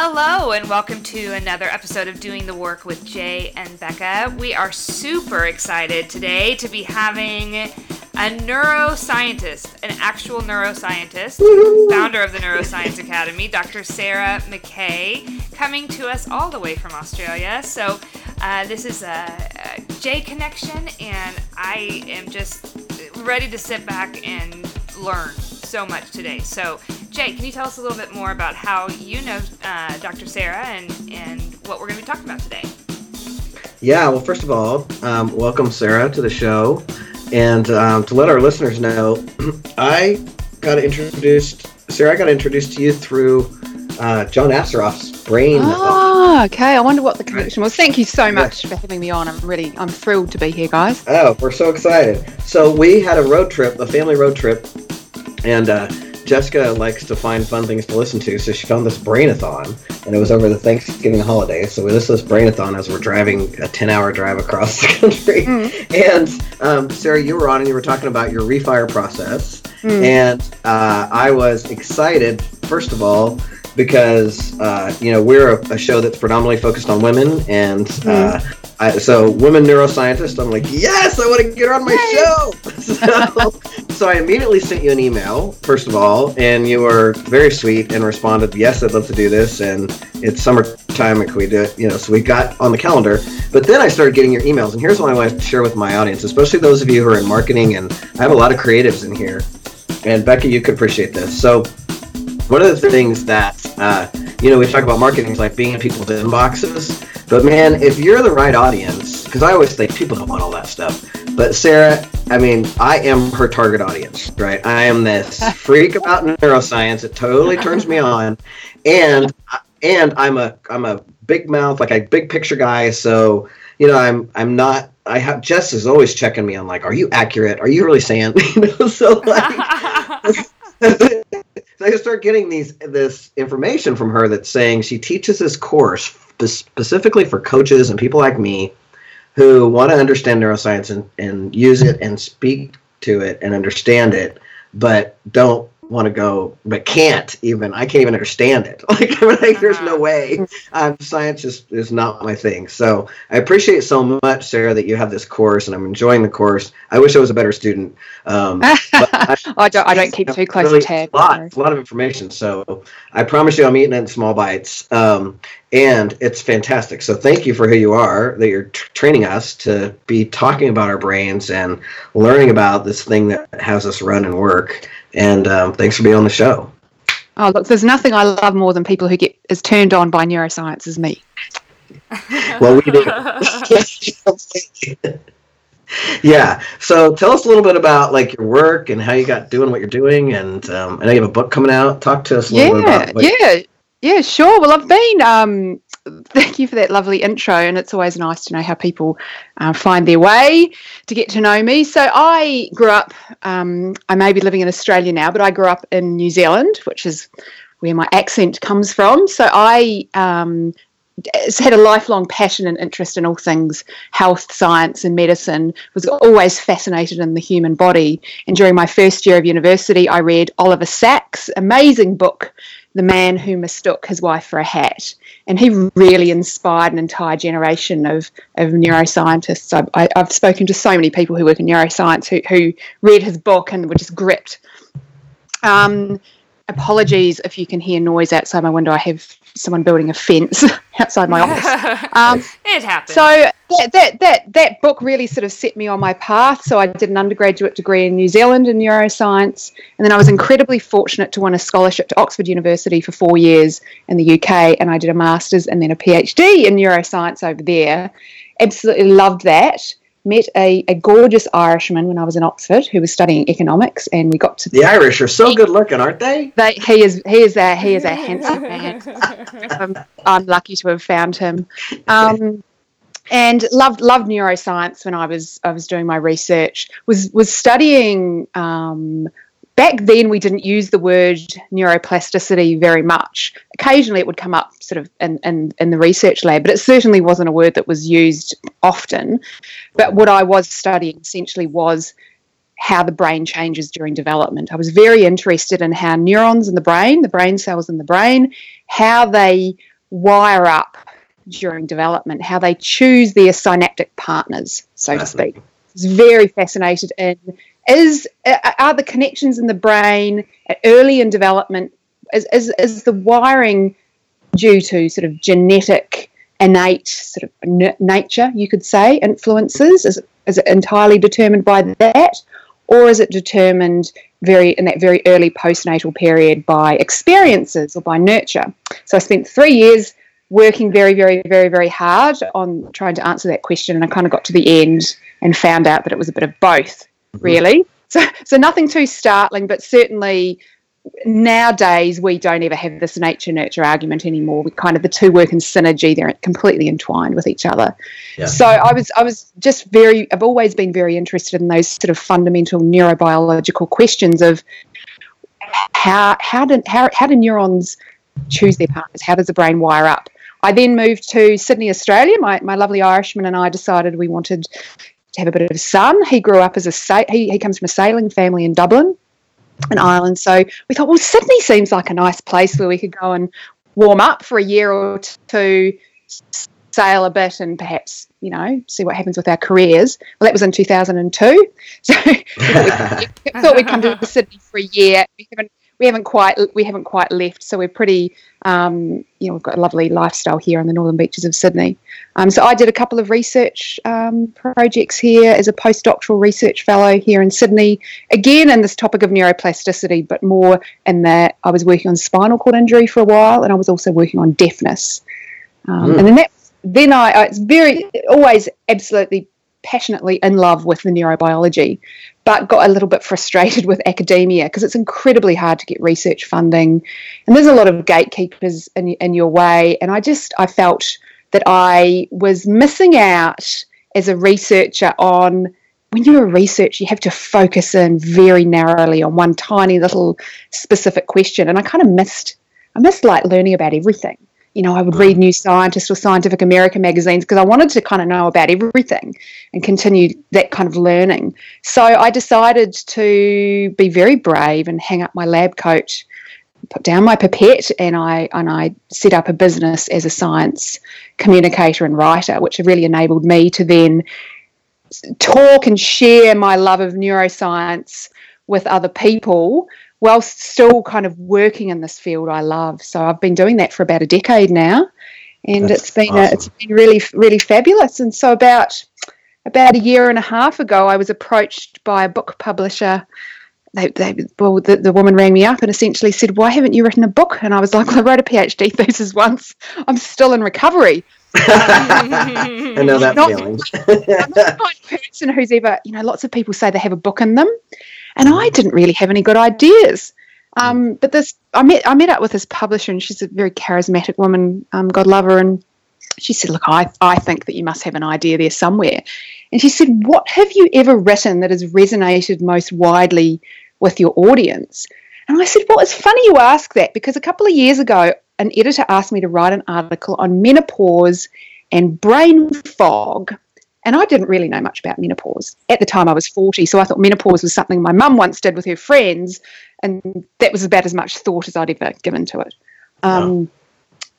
Hello, and welcome to another episode of Doing the Work with Jay and Becca. We are super excited today to be having a neuroscientist, an actual neuroscientist, founder of the Neuroscience Academy, Dr. Sarah McKay, coming to us all the way from Australia. So, uh, this is a, a J connection, and I am just ready to sit back and learn so much today. So, Jay, can you tell us a little bit more about how you know uh, Dr. Sarah and, and what we're going to be talking about today? Yeah, well, first of all, um, welcome Sarah to the show. And um, to let our listeners know, I got introduced, Sarah, I got introduced to you through uh, John Assaraf's brain. Oh, okay. I wonder what the connection was. Thank you so much yeah. for having me on. I'm really, I'm thrilled to be here, guys. Oh, we're so excited. So we had a road trip, a family road trip, and uh, Jessica likes to find fun things to listen to, so she found this brainathon, and it was over the Thanksgiving holiday. So we listened to this brainathon as we're driving a 10 hour drive across the country. Mm. And um, Sarah, you were on and you were talking about your refire process. Mm. And uh, I was excited, first of all, because uh, you know we're a, a, show that's predominantly focused on women, and uh, mm. I, so women neuroscientist. I'm like, yes, I want to get her on my Yay! show. so, so I immediately sent you an email, first of all, and you were very sweet and responded, yes, I'd love to do this, and it's summertime, and can we do it? You know, so we got on the calendar. But then I started getting your emails, and here's what I want to share with my audience, especially those of you who are in marketing, and I have a lot of creatives in here, and Becky, you could appreciate this. So one of the things that uh, you know we talk about marketing is like being in people's inboxes but man, if you're the right audience, because I always think people don't want all that stuff. But Sarah, I mean, I am her target audience, right? I am this freak about neuroscience. It totally turns me on, and and I'm a I'm a big mouth, like a big picture guy. So you know, I'm I'm not. I have Jess is always checking me on like, are you accurate? Are you really saying? you know, so like. so I start getting these this information from her that's saying she teaches this course specifically for coaches and people like me who want to understand neuroscience and, and use it and speak to it and understand it, but don't want to go, but can't even. I can't even understand it. Like, I'm like there's no uh-huh. way. Um, science is, is not my thing. So I appreciate so much, Sarah, that you have this course, and I'm enjoying the course. I wish I was a better student. Um, I, I, don't. I don't keep too close really, to tab. A lot, a lot of information. So I promise you, I'm eating it in small bites. Um, and it's fantastic. So thank you for who you are that you're t- training us to be talking about our brains and learning about this thing that has us run and work. And um, thanks for being on the show. Oh, look, there's nothing I love more than people who get as turned on by neuroscience as me. well, we do. yeah. So tell us a little bit about like your work and how you got doing what you're doing. And um, I know you have a book coming out. Talk to us a little yeah, bit about. Like, yeah. Yeah, sure. Well, I've been. Um, thank you for that lovely intro, and it's always nice to know how people uh, find their way to get to know me. So, I grew up. Um, I may be living in Australia now, but I grew up in New Zealand, which is where my accent comes from. So, I um, had a lifelong passion and interest in all things health, science, and medicine. Was always fascinated in the human body. And during my first year of university, I read Oliver Sacks' amazing book the man who mistook his wife for a hat. And he really inspired an entire generation of, of neuroscientists. I, have spoken to so many people who work in neuroscience who, who read his book and were just gripped. Um, apologies if you can hear noise outside my window. I have someone building a fence outside my office. Um, it happens. So that, that that that book really sort of set me on my path. So I did an undergraduate degree in New Zealand in neuroscience, and then I was incredibly fortunate to win a scholarship to Oxford University for four years in the UK, and I did a master's and then a PhD in neuroscience over there. Absolutely loved that met a, a gorgeous Irishman when I was in Oxford who was studying economics, and we got to the Irish are so good looking, aren't they? they he is he is a he is a handsome man. I'm, I'm, lucky to have found him. Um, and loved loved neuroscience when I was I was doing my research. Was was studying um, back then we didn't use the word neuroplasticity very much. Occasionally it would come up sort of in, in, in, the research lab, but it certainly wasn't a word that was used often. But what I was studying essentially was how the brain changes during development. I was very interested in how neurons in the brain, the brain cells in the brain, how they wire up during development, how they choose their synaptic partners, so to speak. I was very fascinated in is uh, are the connections in the brain early in development is, is, is the wiring due to sort of genetic innate sort of n- nature you could say influences? Is, is it entirely determined by that? Or is it determined very in that very early postnatal period by experiences or by nurture? So i spent three years working very very very very hard on trying to answer that question and i kind of got to the end and found out that it was a bit of both. Mm-hmm. really. So so nothing too startling but certainly nowadays we don't ever have this nature nurture argument anymore we kind of the two work in synergy. They're completely entwined with each other. Yeah. so i was i was just very i've always been very interested in those sort of fundamental neurobiological questions of how how do how, how do neurons choose their partners? How does the brain wire up? I then moved to sydney australia. My, my lovely irishman and i decided we wanted to have a bit of sun he grew up as a sa- he, he comes from a sailing family in dublin in Ireland. So we thought, well, Sydney seems like a nice place where we could go and warm up for a year or two, sail a bit, and perhaps you know see what happens with our careers. Well, that was in 2002. So we thought, we'd, thought we'd come to Sydney for a year. We haven't we haven't quite we haven't quite left, so we're pretty um, you know we've got a lovely lifestyle here on the northern beaches of Sydney. Um, so I did a couple of research um, projects here as a postdoctoral research fellow here in Sydney, again in this topic of neuroplasticity, but more in that I was working on spinal cord injury for a while, and I was also working on deafness, mm. and then that then I, I it's very always absolutely passionately in love with the neurobiology, but got a little bit frustrated with academia because it's incredibly hard to get research funding, and there's a lot of gatekeepers in, in your way. And I just I felt that I was missing out as a researcher on when you're a researcher, you have to focus in very narrowly on one tiny little specific question. And I kind of missed, I missed like learning about everything you know, I would hmm. read New Scientist or Scientific American magazines because I wanted to kind of know about everything and continue that kind of learning. So I decided to be very brave and hang up my lab coat, put down my pipette, and I and I set up a business as a science communicator and writer, which really enabled me to then talk and share my love of neuroscience with other people whilst still kind of working in this field I love. So I've been doing that for about a decade now, and That's it's been awesome. a, it's been really really fabulous. And so about about a year and a half ago, I was approached by a book publisher. They, they, well, the, the woman rang me up and essentially said, "Why haven't you written a book?" And I was like, well, "I wrote a PhD thesis once. I'm still in recovery." I know that not, feeling. I'm not the kind of person who's ever, you know, lots of people say they have a book in them, and I didn't really have any good ideas. Um, but this, I met, I met up with this publisher, and she's a very charismatic woman. Um, God love her, and she said, "Look, I, I think that you must have an idea there somewhere." And she said, "What have you ever written that has resonated most widely with your audience?" And I said, "Well, it's funny you ask that because a couple of years ago, an editor asked me to write an article on menopause and brain fog." And I didn't really know much about menopause. At the time, I was 40, so I thought menopause was something my mum once did with her friends, and that was about as much thought as I'd ever given to it. Um,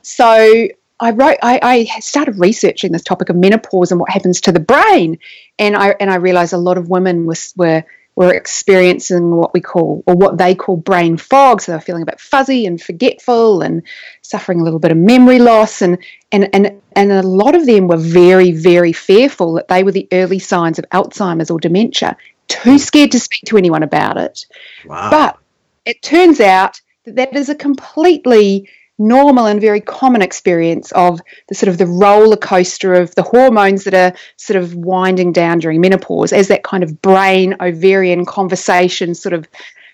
So I wrote, I, I, started researching this topic of menopause and what happens to the brain, and I and I realised a lot of women was, were were experiencing what we call, or what they call brain fog. So they're feeling a bit fuzzy and forgetful and suffering a little bit of memory loss. And, and, and, and a lot of them were very, very fearful that they were the early signs of Alzheimer's or dementia, too hmm. scared to speak to anyone about it. Wow. But it turns out that that is a completely normal and very common experience of the sort of the roller coaster of the hormones that are sort of winding down during menopause as that kind of brain ovarian conversation sort of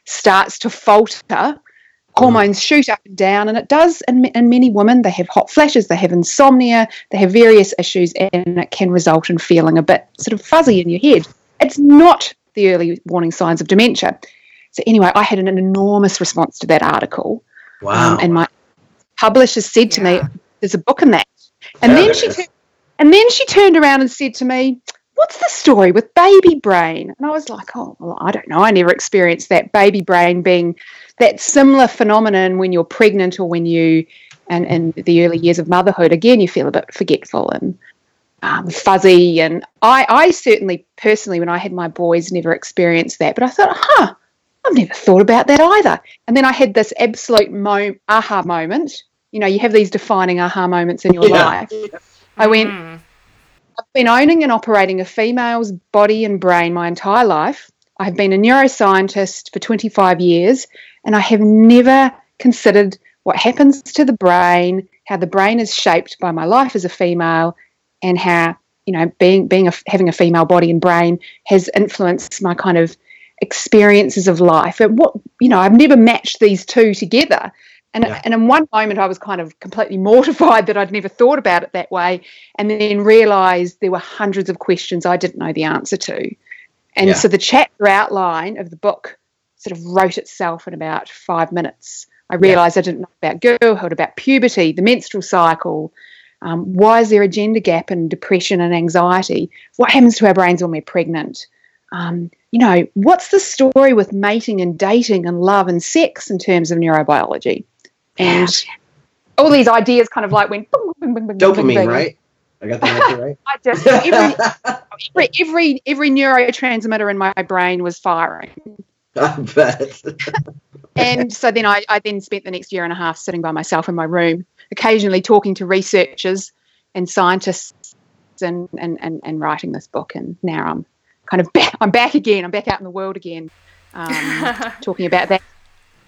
starts to falter. Hormones shoot up and down and it does in, in many women they have hot flashes they have insomnia they have various issues and it can result in feeling a bit sort of fuzzy in your head. It's not the early warning signs of dementia. So anyway i had an enormous response to that article wow. um, and my publisher said to yeah. me, "There's a book in that," and yeah, then she turned, and then she turned around and said to me, what's the story with baby brain? And I was like, oh, well, I don't know. I never experienced that baby brain being that similar phenomenon when you're pregnant or when you, and in the early years of motherhood, again, you feel a bit forgetful and um, fuzzy. And I, I certainly, personally, when I had my boys, never experienced that. But I thought, huh, I've never thought about that either. And then I had this absolute mo- aha moment. You know, you have these defining aha moments in your yeah. life. I went, mm. I've been owning and operating a female's body and brain my entire life. I have been a neuroscientist for 25 years, and I have never considered what happens to the brain, how the brain is shaped by my life as a female, and how you know being being a, having a female body and brain has influenced my kind of experiences of life. And what you know, I've never matched these two together. And, yeah. and in one moment, I was kind of completely mortified that I'd never thought about it that way, and then realised there were hundreds of questions I didn't know the answer to. And yeah. so the chapter outline of the book sort of wrote itself in about five minutes. I realised yeah. I didn't know about girlhood, about puberty, the menstrual cycle. Um, why is there a gender gap in depression and anxiety? What happens to our brains when we're pregnant? Um, you know, what's the story with mating and dating and love and sex in terms of neurobiology? And all these ideas kind of like went boom, boom, boom, dopamine, right? I got that right. I just every, every every every neurotransmitter in my brain was firing. I bet. and so then I, I then spent the next year and a half sitting by myself in my room, occasionally talking to researchers and scientists and, and, and, and writing this book. And now I'm kind of back, I'm back again. I'm back out in the world again, um, talking about that.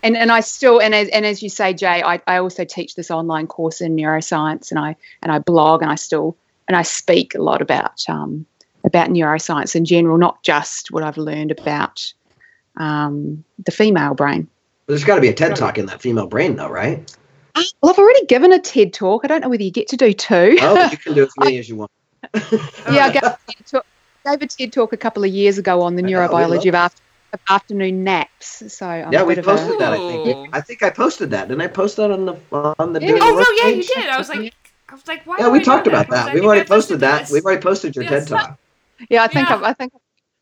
And and I still and as and as you say, Jay, I, I also teach this online course in neuroscience, and I and I blog, and I still and I speak a lot about um, about neuroscience in general, not just what I've learned about um, the female brain. There's got to be a TED talk in that female brain, though, right? Uh, well, I've already given a TED talk. I don't know whether you get to do two. Oh, you can do as many as you want. yeah, I gave a TED talk a TED talk a couple of years ago on the uh, oh, neurobiology of, after, of afternoon naps. So I'm yeah, we posted a, that. I think. I think I posted that. Didn't I post that on the on the? Yeah. Oh no, yeah, you did. I was like, I was like, why? Yeah, we talked about that. We've already posted that. We've already posted your yes. TED talk. Yeah, I think yeah. I've, I think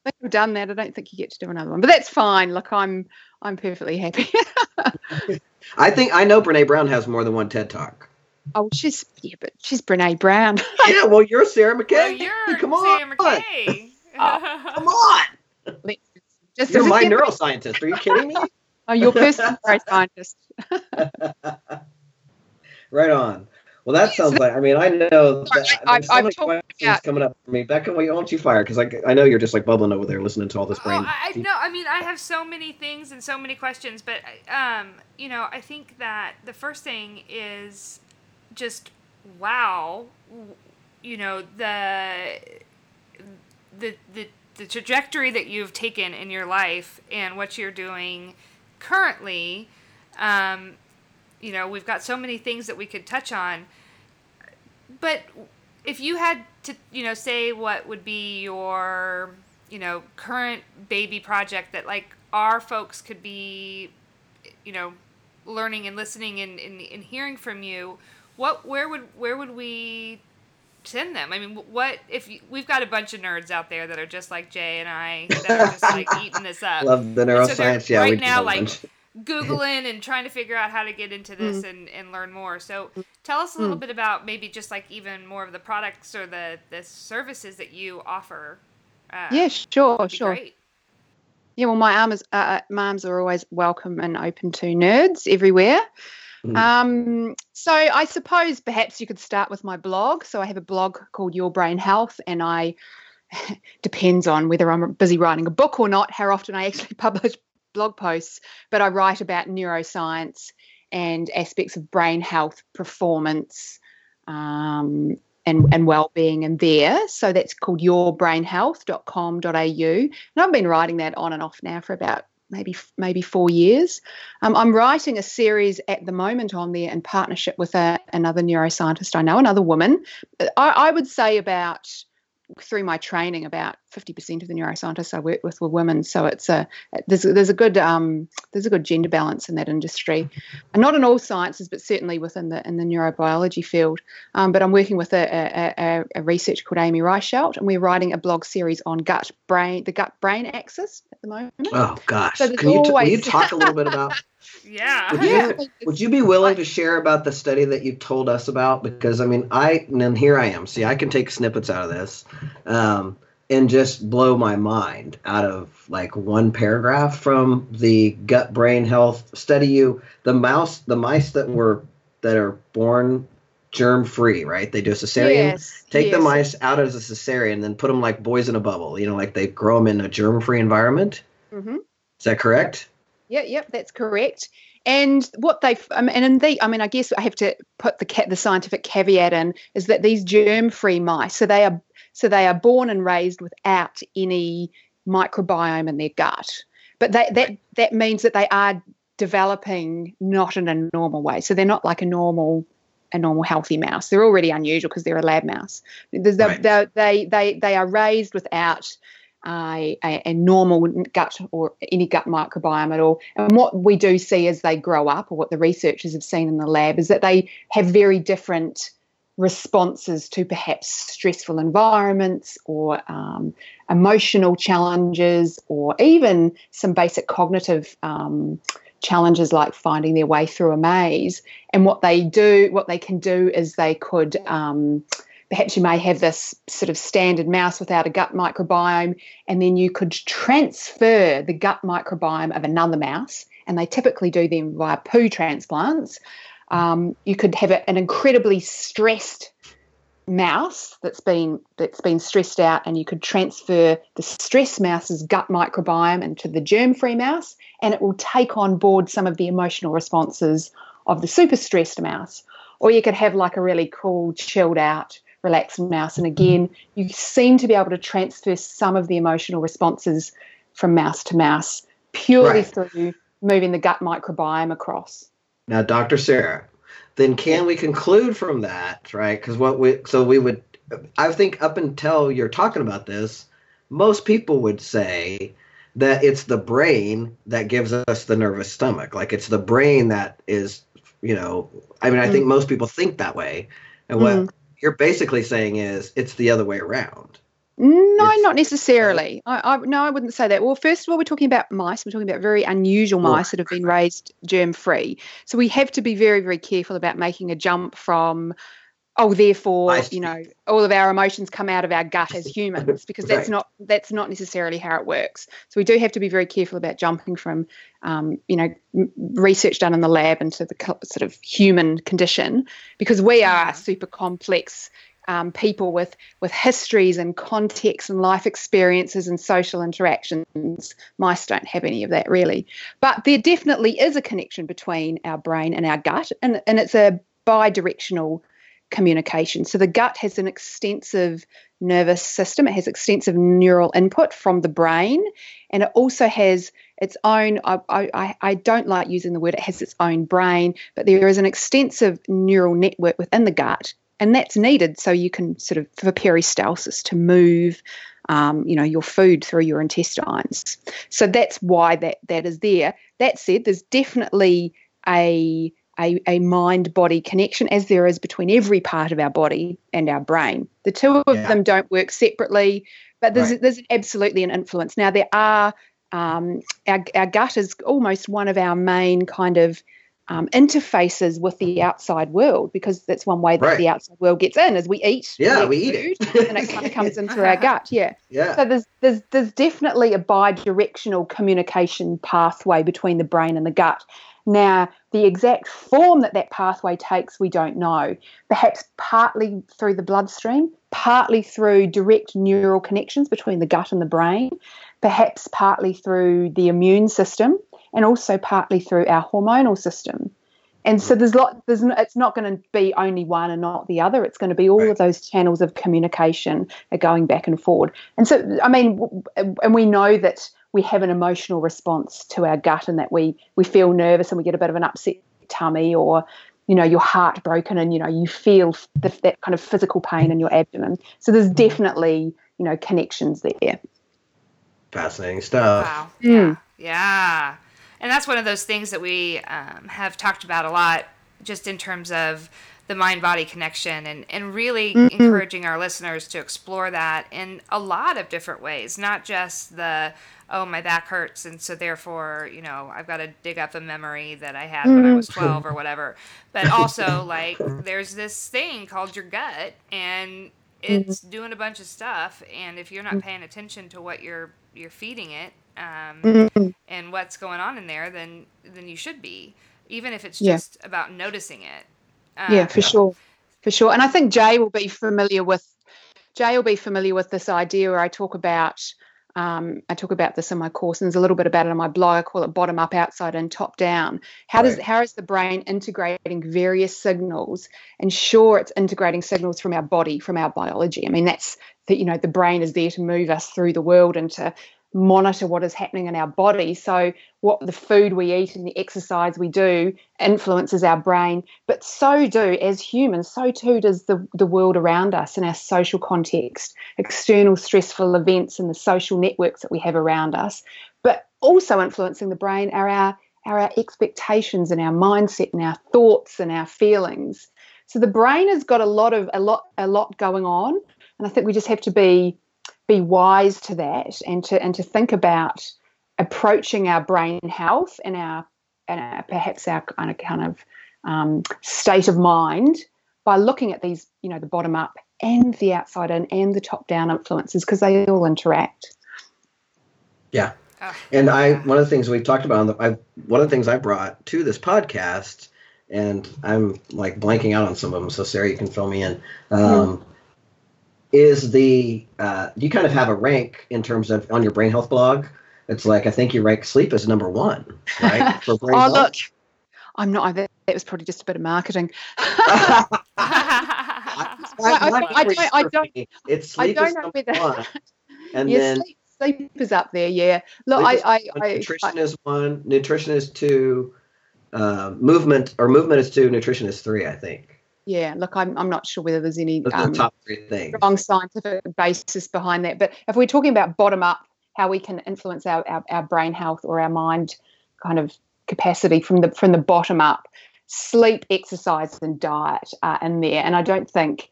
I think I've done that. I don't think you get to do another one, but that's fine. Look, I'm I'm perfectly happy. I think I know Brene Brown has more than one TED talk. Oh, she's yeah, but she's Brene Brown. yeah, well, you're Sarah McKay. Well, you're come on, Sarah McKay. oh, come on. Just you're my neuroscientist. Are you kidding me? oh, you're personal neuroscientist. right on. Well, that sounds like. I mean, I know. That, I, so many questions about, coming up for me. Becca, why don't you fire? Because I, I know you're just like bubbling over there listening to all this brain. Oh, I know. I mean, I have so many things and so many questions, but um, you know, I think that the first thing is just wow. You know the the the the trajectory that you've taken in your life and what you're doing currently. Um, you know, we've got so many things that we could touch on. But if you had to, you know, say what would be your, you know, current baby project that like our folks could be, you know, learning and listening and, and, and hearing from you, what where would where would we send them? I mean, what if you, we've got a bunch of nerds out there that are just like Jay and I that are just like eating this up. Love the neuroscience. So yeah, right now, like googling and trying to figure out how to get into this mm. and, and learn more so tell us a little mm. bit about maybe just like even more of the products or the the services that you offer uh, yeah sure sure great. yeah well my arms uh, uh, my arms are always welcome and open to nerds everywhere mm. um, so i suppose perhaps you could start with my blog so i have a blog called your brain health and i depends on whether I'm busy writing a book or not, how often I actually publish blog posts, but I write about neuroscience and aspects of brain health, performance, um, and, and well-being in there. So that's called yourbrainhealth.com.au. And I've been writing that on and off now for about maybe maybe four years. Um, I'm writing a series at the moment on there in partnership with a, another neuroscientist I know, another woman. I, I would say about through my training, about fifty percent of the neuroscientists I work with were women. So it's a there's there's a good um, there's a good gender balance in that industry, and not in all sciences, but certainly within the in the neurobiology field. Um, but I'm working with a, a, a, researcher called Amy Reichelt, and we're writing a blog series on gut brain the gut brain axis the moment. Oh gosh, so can you, t- can you talk a little bit about? yeah. Would you, would you be willing to share about the study that you told us about? Because I mean, I and here I am. See, I can take snippets out of this, um, and just blow my mind out of like one paragraph from the gut brain health study. You the mouse, the mice that were that are born germ free, right? They do a cesarean. Yes, take yes. the mice out as a cesarean, then put them like boys in a bubble. You know, like they grow them in a germ free environment. Mm-hmm. Is that correct? Yeah, yep, that's correct. And what they um, and in the, I mean, I guess I have to put the cat the scientific caveat in is that these germ-free mice, so they are so they are born and raised without any microbiome in their gut, but they, that that means that they are developing not in a normal way. So they're not like a normal a normal healthy mouse. They're already unusual because they're a lab mouse. There's the, Right. the, they they they are raised without a, a, a normal gut or any gut microbiome at all. And what we do see as they grow up, or what the researchers have seen in the lab, is that they have very different responses to perhaps stressful environments or um, emotional challenges or even some basic cognitive um, challenges like finding their way through a maze. And what they do, what they can do is they could. Um, perhaps you may have this sort of standard mouse without a gut microbiome, and then you could transfer the gut microbiome of another mouse, and they typically do them via poo transplants. Um, you could have an incredibly stressed mouse that's been that's been stressed out, and you could transfer the stress mouse's gut microbiome into the germ-free mouse, and it will take on board some of the emotional responses of the super stressed mouse. Or you could have like a really cool, chilled out, relaxed mouse. And again, you seem to be able to transfer some of the emotional responses from mouse to mouse purely Right. through moving the gut microbiome across. Now, Dr. Sarah, then can we conclude from that, right? Because what we so we would, I think up until you're talking about this, most people would say that it's the brain that gives us the nervous stomach. Like it's the brain that is, you know, I mean, I think most people think that way. And what Mm. you're basically saying is it's the other way around. No, It's- not necessarily. I, I, no, I wouldn't say that. Well, first of all, we're talking about mice. We're talking about very unusual mice that have been raised germ free. So we have to be very, very careful about making a jump from, oh, therefore, you know, all of our emotions come out of our gut as humans, because that's Right. not that's not necessarily how it works. So we do have to be very careful about jumping from, um, you know, research done in the lab into the sort of human condition, because we are super complex um, people with with histories and contexts and life experiences and social interactions. Mice don't have any of that really, but there definitely is a connection between our brain and our gut, and and it's a bi-directional communication. So the gut has an extensive nervous system. It has extensive neural input from the brain, and it also has its own. I, I, I don't like using the word. It has its own brain, but there is an extensive neural network within the gut, and that's needed so you can sort of for peristalsis to move. Um, you know your food through your intestines, so that's why that that is there. That said, there's definitely a a, a mind body connection as there is between every part of our body and our brain. The two of Yeah. them don't work separately, but there's, Right. there's absolutely an influence. Now, there are, um, our, our gut is almost one of our main kind of um, interfaces with the outside world because that's one way that Right. the outside world gets in is we eat. Yeah, we eat it. and it kind of comes in through our gut. Yeah. Yeah. So there's there's there's definitely a bi-directional communication pathway between the brain and the gut. Now, the exact form that that pathway takes, we don't know. Perhaps partly through the bloodstream, partly through direct neural connections between the gut and the brain, perhaps partly through the immune system, and also partly through our hormonal system. And so there's lot. There's n- it's not going to be only one and not the other. It's going to be all Right. of those channels of communication are going back and forward. And so, I mean, and we know that we have an emotional response to our gut, and that we we feel nervous and we get a bit of an upset tummy, or you know your heart broken and you know you feel the, that kind of physical pain in your abdomen so there's Mm-hmm. definitely you know connections there Fascinating stuff. Wow. Mm. Yeah. And that's one of those things that we um, have talked about a lot, just in terms of the mind body connection and, and really mm-hmm. encouraging our listeners to explore that in a lot of different ways, not just the, oh, my back hurts. And so therefore, you know, I've got to dig up a memory that I had when I was mm-hmm. 12 or whatever. But also, like, there's this thing called your gut and mm-hmm. it's doing a bunch of stuff. And if you're not paying attention to what you're, you're feeding it, um, and what's going on in there, then then you should be, even if it's Yeah. just about noticing it. Um, yeah for sure for sure and i think jay will be familiar with jay will be familiar with this idea where i talk about um, I talk about this in my course, and there's a little bit about it on my blog. I call it bottom up, outside and top down. How does how is the brain integrating various signals? And sure, it's integrating signals from our body, from our biology. I mean, that's that you know the brain is there to move us through the world and to monitor what is happening in our body. So what the food we eat and the exercise we do influences our brain, but so do as humans, so too does the, the world around us in our social context, external stressful events and the social networks that we have around us. But also influencing the brain are our are our expectations and our mindset and our thoughts and our feelings. So the brain has got a lot of a lot a lot going on. And I think we just have to be be wise to that and to and to think about approaching our brain health and our and our, perhaps our kind of kind of um, state of mind by looking at these, you know, the bottom up and the outside in and the top down influences because they all interact. Yeah. Oh, And I, one of the things we've talked about, on the, I, one of the things I brought to this podcast, and I'm like blanking out on some of them, so Sarah, you can fill me in. Um, Is the uh, you kind of have a rank in terms of on your brain health blog? It's like I think you rank sleep as number one, right? For brain Oh, health. look, I'm not. That, it was probably just a bit of marketing. It's I- not I- I don't- I don't- surfy. It's I sleep don't is know number whether- one, and yeah, then sleep, sleep is up there. Yeah. Look, I, I, I, nutrition I, is one, nutrition is two, uh, movement or movement is two, nutrition is three. I think yeah. Look, I'm, I'm not sure whether there's any um, the top three things. strong scientific basis behind that. But if we're talking about bottom up, how we can influence our, our, our brain health or our mind kind of capacity from the from the bottom up, sleep, exercise, and diet are in there. And I don't think.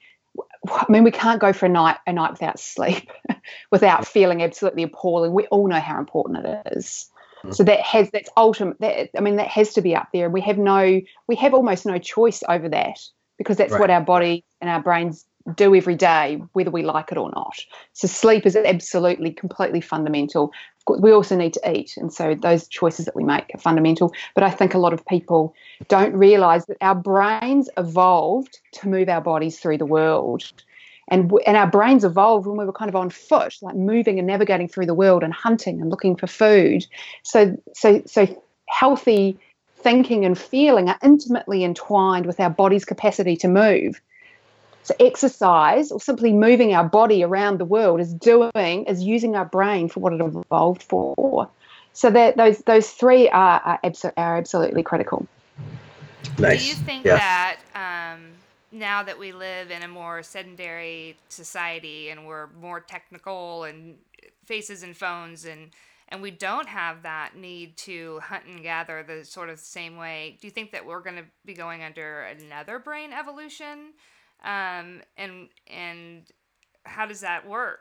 I mean, we can't go for a night a night without sleep, without feeling absolutely appalling. We all know how important it is. Mhm. So that has that's ultimate. That I mean, that has to be up there. We have no, we have almost no choice over that because that's Right. what our body and our brains do every day, whether we like it or not. So sleep is absolutely, completely fundamental. We also need to eat, and so those choices that we make are fundamental. But I think a lot of people don't realise that our brains evolved to move our bodies through the world. And, w- and our brains evolved when we were kind of on foot, like moving and navigating through the world and hunting and looking for food. So, so, so healthy thinking and feeling are intimately entwined with our body's capacity to move. So exercise or simply moving our body around the world is doing is using our brain for what it evolved for. So that those those three are are, abso- are absolutely critical. Nice. Do you think yeah. that um, now that we live in a more sedentary society and we're more technical and faces and phones and and we don't have that need to hunt and gather the sort of same way, do you think that we're going to be going under another brain evolution? Um, and and how does that work?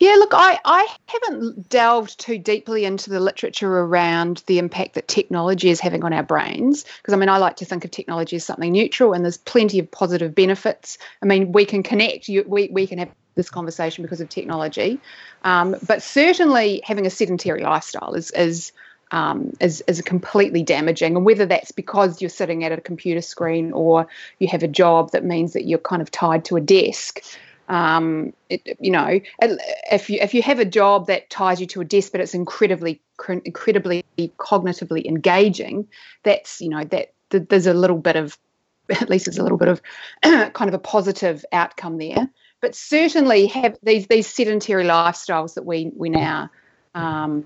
Yeah, look, I, I haven't delved too deeply into the literature around the impact that technology is having on our brains. Because, I mean, I like to think of technology as something neutral and there's plenty of positive benefits. I mean, we can connect, you, we, we can have this conversation because of technology. Um, but certainly having a sedentary lifestyle is, is, um, is, is completely damaging. And whether that's because you're sitting at a computer screen or you have a job that means that you're kind of tied to a desk um, it, you know, if you if you have a job that ties you to a desk, but it's incredibly incredibly cognitively engaging, that's you know that, that there's a little bit of at least there's a little bit of kind of a positive outcome there. But certainly have these these sedentary lifestyles that we we now um,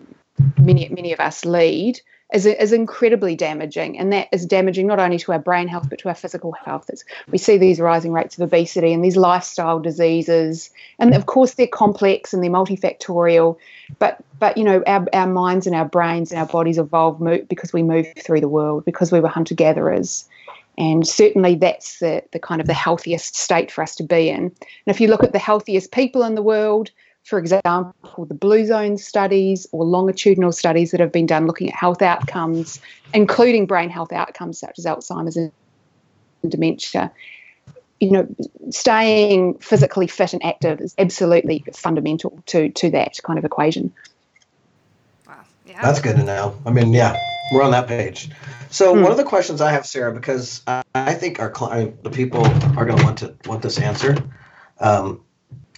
many many of us lead is, is incredibly damaging. And that is damaging not only to our brain health, but to our physical health. It's, we see these rising rates of obesity and these lifestyle diseases. And of course, they're complex and they're multifactorial. But, but you know, our, our minds and our brains and our bodies evolve because we move through the world, because we were hunter gatherers. And certainly that's the, the kind of the healthiest state for us to be in. And if you look at the healthiest people in the world, for example, the Blue Zone studies or longitudinal studies that have been done looking at health outcomes, including brain health outcomes such as Alzheimer's and dementia. You know, staying physically fit and active is absolutely fundamental to to that kind of equation. Wow, yeah, that's good to know. I mean, yeah, we're on that page. So mm. one of the questions I have, Sarah, because I think our the people are going to want to want this answer. Um,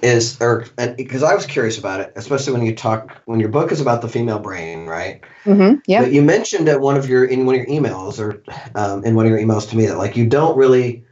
is or because I was curious about it, especially when you talk when your book is about the female brain, right? Mm-hmm, yeah. But you mentioned at one of your in one of your emails or um, in one of your emails to me that like you don't really,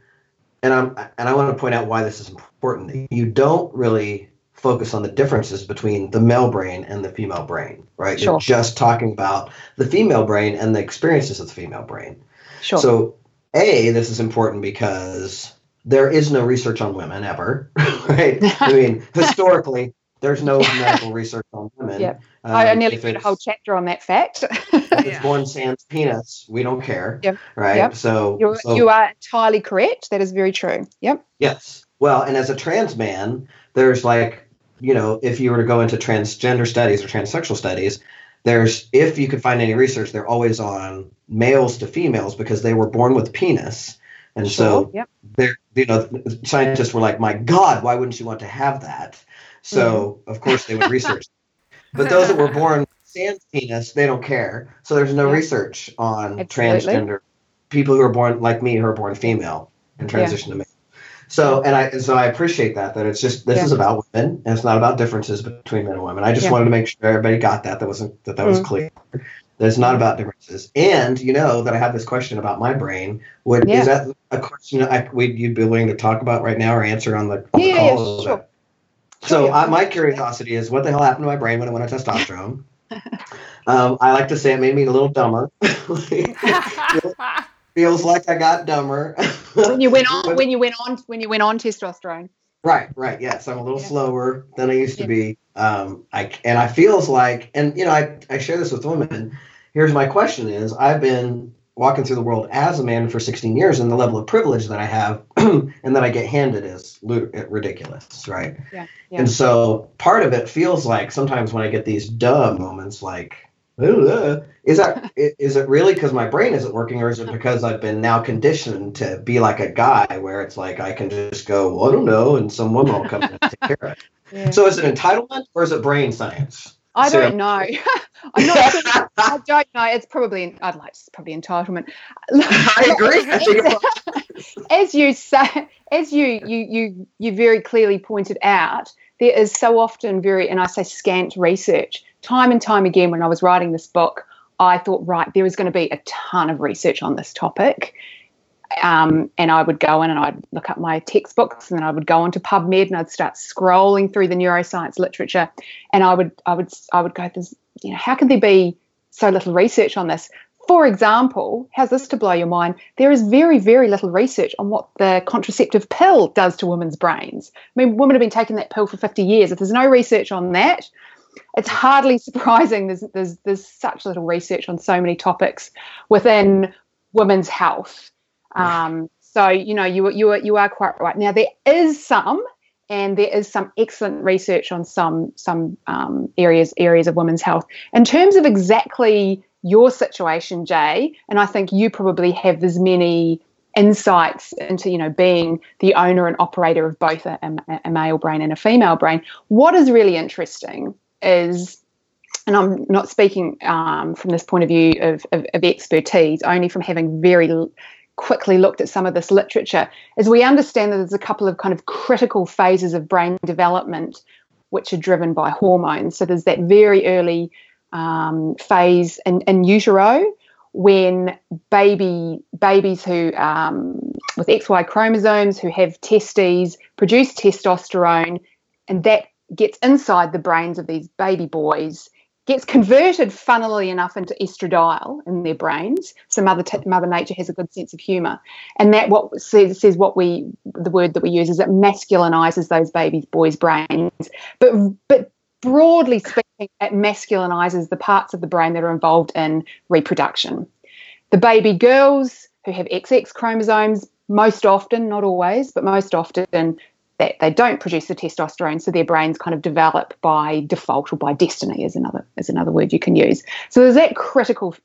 and I'm and I want to point out why this is important. You don't really focus on the differences between the male brain and the female brain, right? Sure. You're just talking about the female brain and the experiences of the female brain. Sure. So, a this is important because there is no research on women ever, right? I mean, historically, there's no medical research on women. Yeah. Um, I nearly put a whole chapter on that fact. if it's born sans penis, we don't care. Yep. Right. Yep. So, You're, so you are entirely correct. That is very true. Yep. Yes. Well, and as a trans man, there's like, you know, if you were to go into transgender studies or transsexual studies, there's if you could find any research, they're always on males to females because they were born with penis and so yep. there, you know, scientists were like, "My God, why wouldn't you want to have that?" So mm-hmm. of course they would research. but those that were born sans penis, they don't care. So there's no research on Absolutely. transgender people who are born like me, who are born female and transition yeah. to male. So and I so I appreciate that that it's just this yeah. is about women and it's not about differences between men and women. I just yeah. wanted to make sure everybody got that that wasn't that that was mm-hmm. clear that it's not about differences. And you know that I have this question about my brain. Would yeah. is that a question I, would you'd be willing to talk about right now or answer on the, on yeah, the call? Yeah, sure. So I, my curiosity is, what the hell happened to my brain when I went on testosterone? um, I like to say it made me a little dumber. feels like I got dumber when you went on when you went on when you went on testosterone. Right, right. Yes, I'm a little yeah. slower than I used to be. Um, I and I feels like, and you know, I I share this with women. Here's my question: Is I've been walking through the world as a man for 16 years, and the level of privilege that I have, and that I get handed is ridiculous, right? Yeah, yeah. And so part of it feels like sometimes when I get these duh moments, like is that is it really because my brain isn't working, or is it because I've been now conditioned to be like a guy, where it's like I can just go, well, I don't know, and some woman will come and take care of it. Yeah. So is it entitlement or is it brain science? I don't know. I'm not sure. I don't know. It's probably, I'd like it's probably entitlement. I agree. as you say, as you you you you very clearly pointed out, there is so often very, and I say scant research. Time and time again, when I was writing this book, I thought, right, there is going to be a ton of research on this topic. Um, and I would go in and I'd look up my textbooks, and then I would go onto PubMed and I'd start scrolling through the neuroscience literature, and I would I would I would go, "This, you know, how can there be so little research on this?" For example, how's this to blow your mind? There is very, very little research on what the contraceptive pill does to women's brains. I mean, women have been taking that pill for 50 years. If there's no research on that, it's hardly surprising there's, there's, there's such little research on so many topics within women's health. Um, so, you know, you, you, are, you are quite right. Now, there is some and there is some excellent research on some some um, areas areas of women's health in terms of exactly your situation, Jay, and I think you probably have as many insights into you know being the owner and operator of both a, a, male brain and a female brain. What is really interesting is, and I'm not speaking um, from this point of view of, of, of expertise, only from having very quickly looked at some of this literature, is we understand that there's a couple of kind of critical phases of brain development which are driven by hormones. So there's that very early um, phase in, in utero when baby babies who um, with XY chromosomes who have testes produce testosterone, and that gets inside the brains of these baby boys gets converted, funnily enough, into estradiol in their brains. So Mother t- Mother Nature has a good sense of humour, and that what says, says what we the word that we use is it masculinizes those babies' boys' brains. But but broadly speaking, it masculinizes the parts of the brain that are involved in reproduction. The baby girls who have XX chromosomes, most often, not always, but most often, that they don't produce the testosterone, so their brains kind of develop by default or by destiny, is another is another word you can use. So there's that critical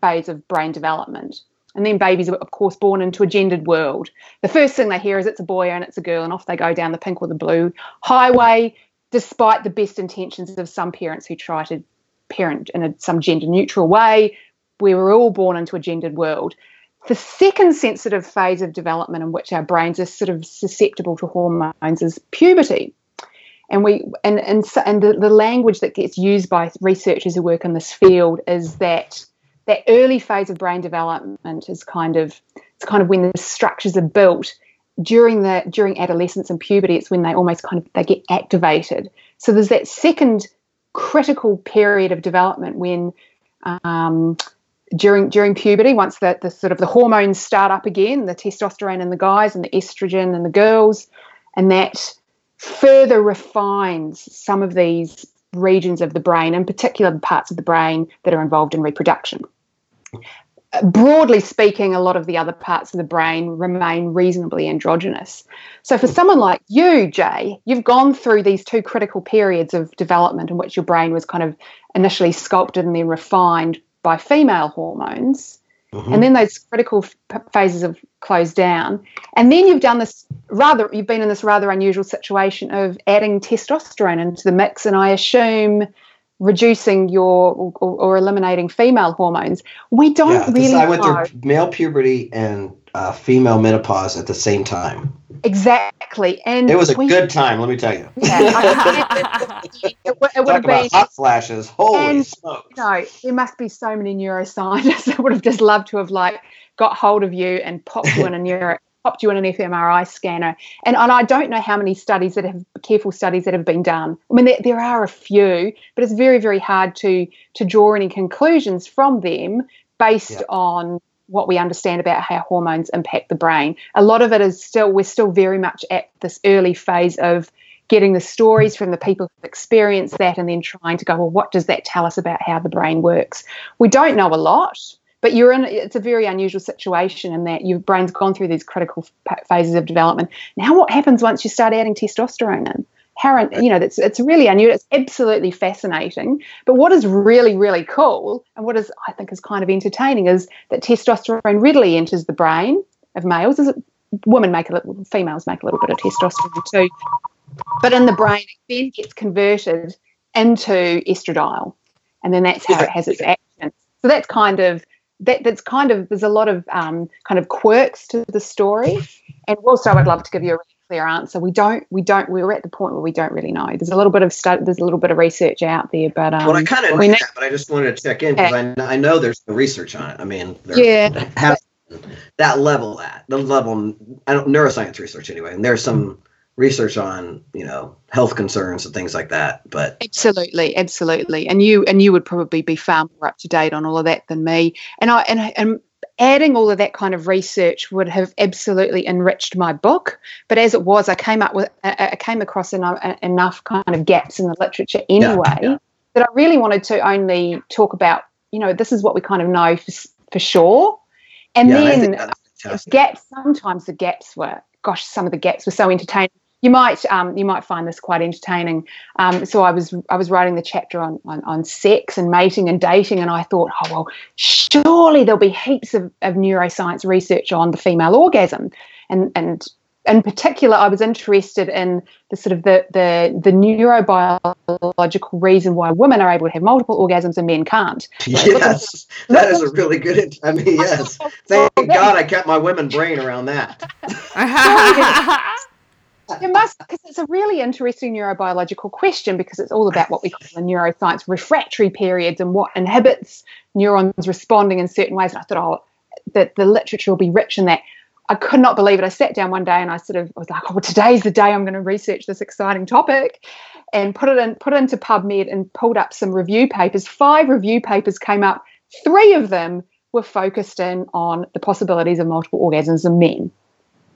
phase of brain development. And then babies are, of course, born into a gendered world. The first thing they hear is it's a boy and it's a girl, and off they go down the pink or the blue highway, despite the best intentions of some parents who try to parent in a, some gender neutral way. We were all born into a gendered world. The second sensitive phase of development in which our brains are sort of susceptible to hormones is puberty. And we and and, and the, the language that gets used by researchers who work in this field is that that early phase of brain development is kind of it's kind of when the structures are built during the during adolescence and puberty it's when they almost kind of they get activated so there's that second critical period of development when um, during during puberty, once the, the sort of the hormones start up again, the testosterone in the guys and the estrogen in the girls, and that further refines some of these regions of the brain, in particular the parts of the brain that are involved in reproduction. Broadly speaking, a lot of the other parts of the brain remain reasonably androgynous. So, for someone like you, Jay, you've gone through these two critical periods of development in which your brain was kind of initially sculpted and then refined by female hormones. Mm-hmm. And then those critical f- phases have closed down. And then you've done this rather, you've been in this rather unusual situation of adding testosterone into the mix. And I assume reducing your or, or eliminating female hormones. We don't yeah, really. I went know. through male puberty and uh, female menopause at the same time. Exactly, and it was a we, good time. Let me tell you. Yeah, it, it, would Talk have been hot flashes. Holy and, smokes! You know, there must be so many neuroscientists that would have just loved to have like got hold of you and popped you in a neuro popped you in an fMRI scanner. And, and I don't know how many studies that have careful studies that have been done. I mean, there, there are a few, but it's very, very hard to to draw any conclusions from them based yeah. on what we understand about how hormones impact the brain. A lot of it is still, we're still very much at this early phase of getting the stories from the people who've experienced that and then trying to go, well, what does that tell us about how the brain works? We don't know a lot, but you're in, it's a very unusual situation in that your brain's gone through these critical phases of development. Now, what happens once you start adding testosterone in? You know, it's, it's really unusual. It's absolutely fascinating. But what is really, really cool and what is, I think, is kind of entertaining is that testosterone readily enters the brain of males. Is it, women make a little, females make a little bit of testosterone too. But in the brain, it then gets converted into estradiol. And then that's how it has its action. So that's kind of that, that's kind of there's a lot of um, kind of quirks to the story. And also, I'd love to give you a clear answer. We don't, we don't, we're at the point where we don't really know. There's a little bit of study, there's a little bit of research out there, but um, well, I kind of know that, but I just wanted to check in because I, I know there's no research on it. I mean, yeah, has that level at the level, I don't neuroscience research anyway, and there's some research on you know health concerns and things like that but absolutely absolutely and you and you would probably be far more up to date on all of that than me and i and, and adding all of that kind of research would have absolutely enriched my book. But as it was, I came up with, I came across enough, enough kind of gaps in the literature anyway yeah, yeah. that I really wanted to only talk about. You know, this is what we kind of know for, for sure. And yeah, then gaps. Sometimes the gaps were, gosh, some of the gaps were so entertaining you might um, you might find this quite entertaining. Um, so I was I was writing the chapter on, on, on sex and mating and dating, and I thought, oh well, surely there'll be heaps of, of neuroscience research on the female orgasm, and and in particular, I was interested in the sort of the, the the neurobiological reason why women are able to have multiple orgasms and men can't. Yes, that is a really good. I mean, yes. Thank God I kept my women brain around that. It must, because it's a really interesting neurobiological question because it's all about what we call in neuroscience refractory periods and what inhibits neurons responding in certain ways. And I thought, oh, that the literature will be rich in that. I could not believe it. I sat down one day and I sort of was like, oh, well, today's the day I'm going to research this exciting topic. and put it in put it into PubMed and pulled up some review papers. Five review papers came up. Three of them were focused in on the possibilities of multiple orgasms in men.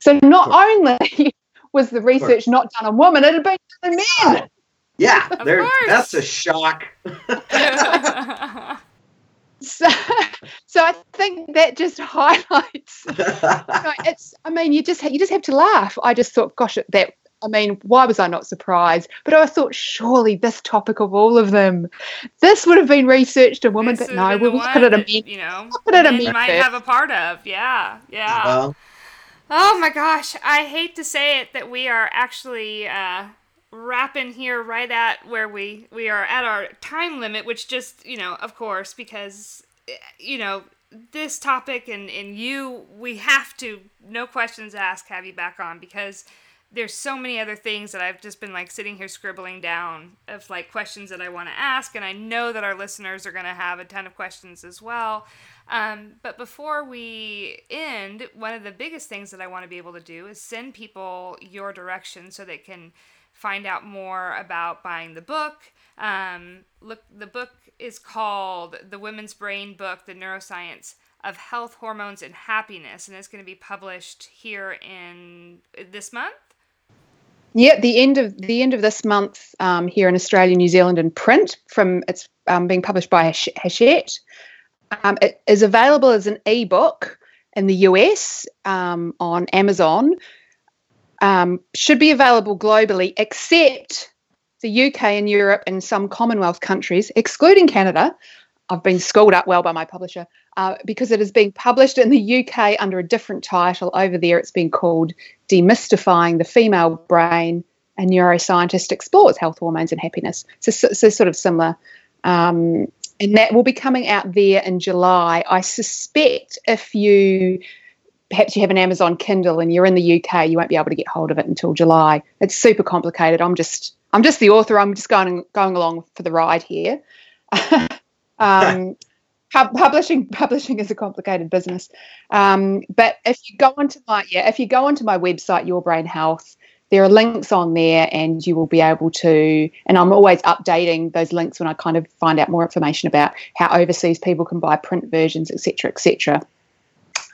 So not only was the research not done on women, it had been done on men. Yeah, Of there, course. that's a shock. So, so I think that just highlights. you know, it's. I mean, you just ha- you just have to laugh. I just thought, gosh, that. I mean, why was I not surprised? But I thought, surely this topic of all of them, this would have been researched in women, This but no, we'll the put it one in that, men. You know, put it in men men might first. have a part of. Yeah, yeah. well, Oh my gosh, I hate to say it that we are actually uh, wrapping here right at where we we are at our time limit, which just you know, of course, because eh, you know this topic and and you, we have to, no questions asked, have you back on because there's so many other things that I've just been like sitting here scribbling down of like questions that I want to ask, and I know that our listeners are going to have a ton of questions as well. Um, but before we end, one of the biggest things that I want to be able to do is send people your direction so they can find out more about buying the book. Um, look, the book is called The Women's Brain Book: The Neuroscience of Health, Hormones, and Happiness, and it's going to be published here in this month. Yeah, the end of the end of this month um, here in Australia, New Zealand, in print. From it's um, being published by Hachette. Um, it is available as an ebook in the US um, on Amazon. Um, should be available globally, except the UK and Europe and some Commonwealth countries, excluding Canada. I've been schooled up well by my publisher uh, because it is being published in the UK under a different title. Over there, it's been called Demystifying the Female Brain, a neuroscientist explores health, hormones, and happiness. So, so, so sort of similar. Um, and that will be coming out there in July. I suspect if you perhaps you have an Amazon Kindle and you're in the UK, you won't be able to get hold of it until July. It's super complicated. I'm just I'm just the author. I'm just going going along for the ride here. um, publishing publishing is a complicated business. Um, but if you go onto my yeah, if you go onto my website, Your Brain Health, there are links on there, and you will be able to. And I'm always updating those links when I kind of find out more information about how overseas people can buy print versions, etc., etc.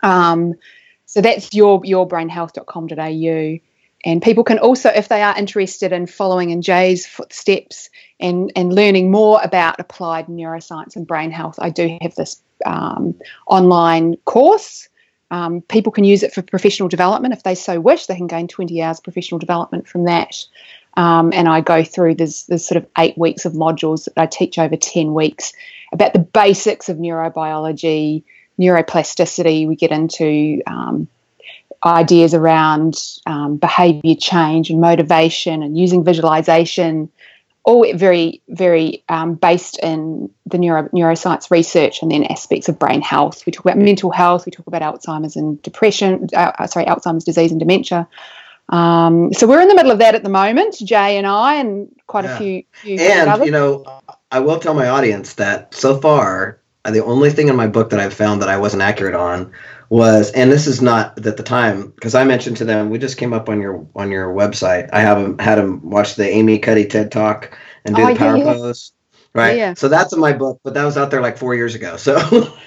Um, so that's your yourbrainhealth.com.au. And people can also, if they are interested in following in Jay's footsteps and, and learning more about applied neuroscience and brain health, I do have this um, online course. Um, people can use it for professional development if they so wish. They can gain 20 hours professional development from that. Um, and I go through there's, there's sort of eight weeks of modules that I teach over 10 weeks about the basics of neurobiology, neuroplasticity. We get into um, ideas around um, behavior change and motivation and using visualization, all very, very um, based in the neuro, neuroscience research and then aspects of brain health. We talk about mental health, we talk about Alzheimer's and depression, uh, sorry, Alzheimer's disease and dementia. Um, so we're in the middle of that at the moment, Jay and I, and quite Yeah. a few. few and others. you know, I will tell my audience that so far, uh, the only thing in my book that I've found that I wasn't accurate on was, and this is not at the time because I mentioned to them, we just came up on your on your website. I have 'em- had them watch the Amy Cuddy TED Talk and do Oh, the power yeah. pose. Right. Yeah. So that's in my book, but that was out there like four years ago. So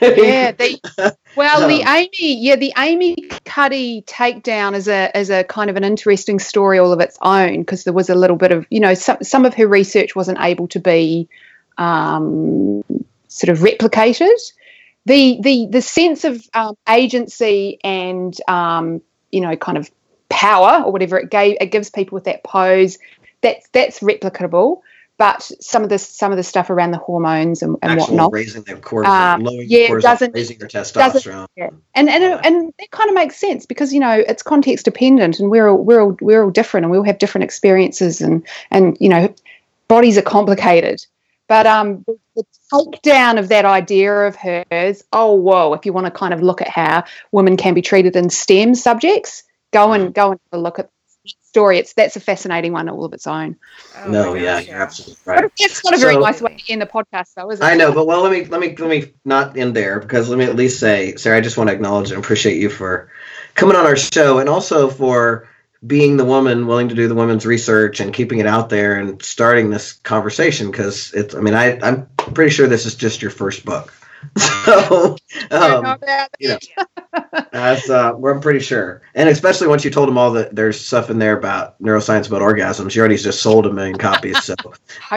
yeah, the, well, the Um, Amy, yeah, the Amy Cuddy takedown is a is a kind of an interesting story all of its own because there was a little bit of you know some some of her research wasn't able to be um, sort of replicated. The the the sense of um, agency and um, you know kind of power or whatever it gave it gives people with that pose that's that's replicable. But some of the some of the stuff around the hormones and, and actual whatnot, raising their cortisol, lowering yeah, cortisol, doesn't- raising their testosterone. yeah. and and it, and that kind of makes sense because you know it's context dependent, and we're all, we're all, we're all different, and we all have different experiences, and and you know, bodies are complicated. But um, the takedown of that idea of hers, oh whoa! If you want to kind of look at how women can be treated in STEM subjects, go and mm. go and have a look at the story. It's that's a fascinating one all of its own. Oh no, yeah, gosh, you're absolutely right. It's not a very So- nice way to end the podcast, though, is it? I know, but well, let me let me let me not end there because let me at least say, Sarah, I just want to acknowledge and appreciate you for coming on our show and also for being the woman willing to do the women's research and keeping it out there and starting this conversation because it's. I mean, I I'm pretty sure this is just your first book. So, um, you know, that's uh, we're pretty sure, and especially once you told them all that there's stuff in there about neuroscience about orgasms, you already just sold a million copies. So,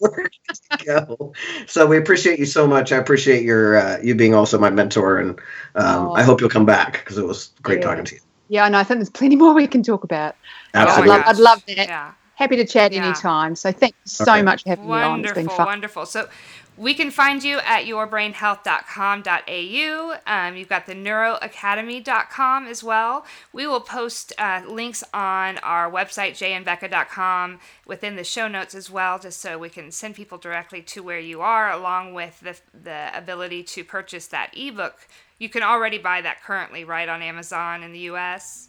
we're good to go. So we appreciate you so much. I appreciate your uh, you being also my mentor, and um. I hope you'll come back because it was great Yeah. talking to you. Yeah, and I think there's plenty more we can talk about. Absolutely. I'd love, I'd love that. Yeah. Happy to chat Yeah. anytime. So thank you so Okay. much for having me on. It's been Wonderful, fun. wonderful. So we can find you at yourbrainhealth.com.au. Um, you've got the neuroacademy.com as well. We will post uh, links on our website, jayandbecca.com, within the show notes as well, just so we can send people directly to where you are, along with the, the ability to purchase that ebook. You can already buy that currently, right, on Amazon in the US.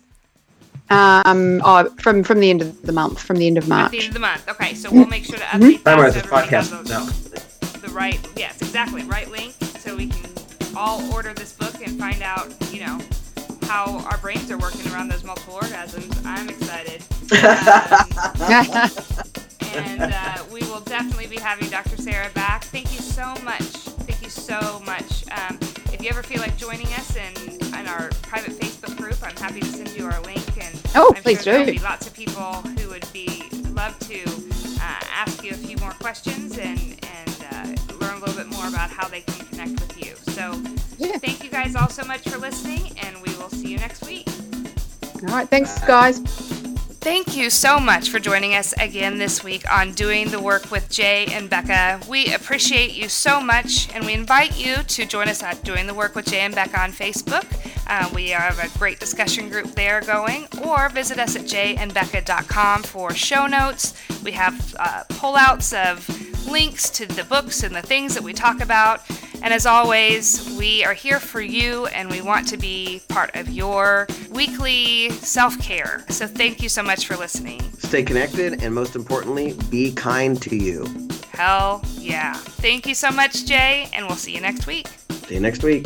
Um, oh, from from the end of the month, from the end of At March. the end of the month. Okay, so we'll make sure to update that. Timer so this everybody has podcast. those- No. the right yes exactly right link so we can all order this book and find out you know how our brains are working around those multiple orgasms i'm excited um, and uh, we will definitely be having dr sarah back thank you so much you ever feel like joining us in, in our private facebook group i'm happy to send you our link and Oh, I'm please sure there'll do. be lots of people who would be love to uh, ask you a few more questions and and uh, learn a little bit more about how they can connect with you. So Yeah. thank you guys all so much for listening, and we will see you next week. All right, thanks, guys. Thank you so much for joining us again this week on Doing the Work with Jay and Becca. We appreciate you so much, and we invite you to join us at Doing the Work with Jay and Becca on Facebook. Uh, we have a great discussion group there going, or visit us at jayandbecca.com for show notes. We have uh, pullouts of links to the books and the things that we talk about. And as always, we are here for you and we want to be part of your weekly self care. So thank you so much for listening. Stay connected, and most importantly, be kind to you. Hell yeah. Thank you so much, Jay, and we'll see you next week. See you next week.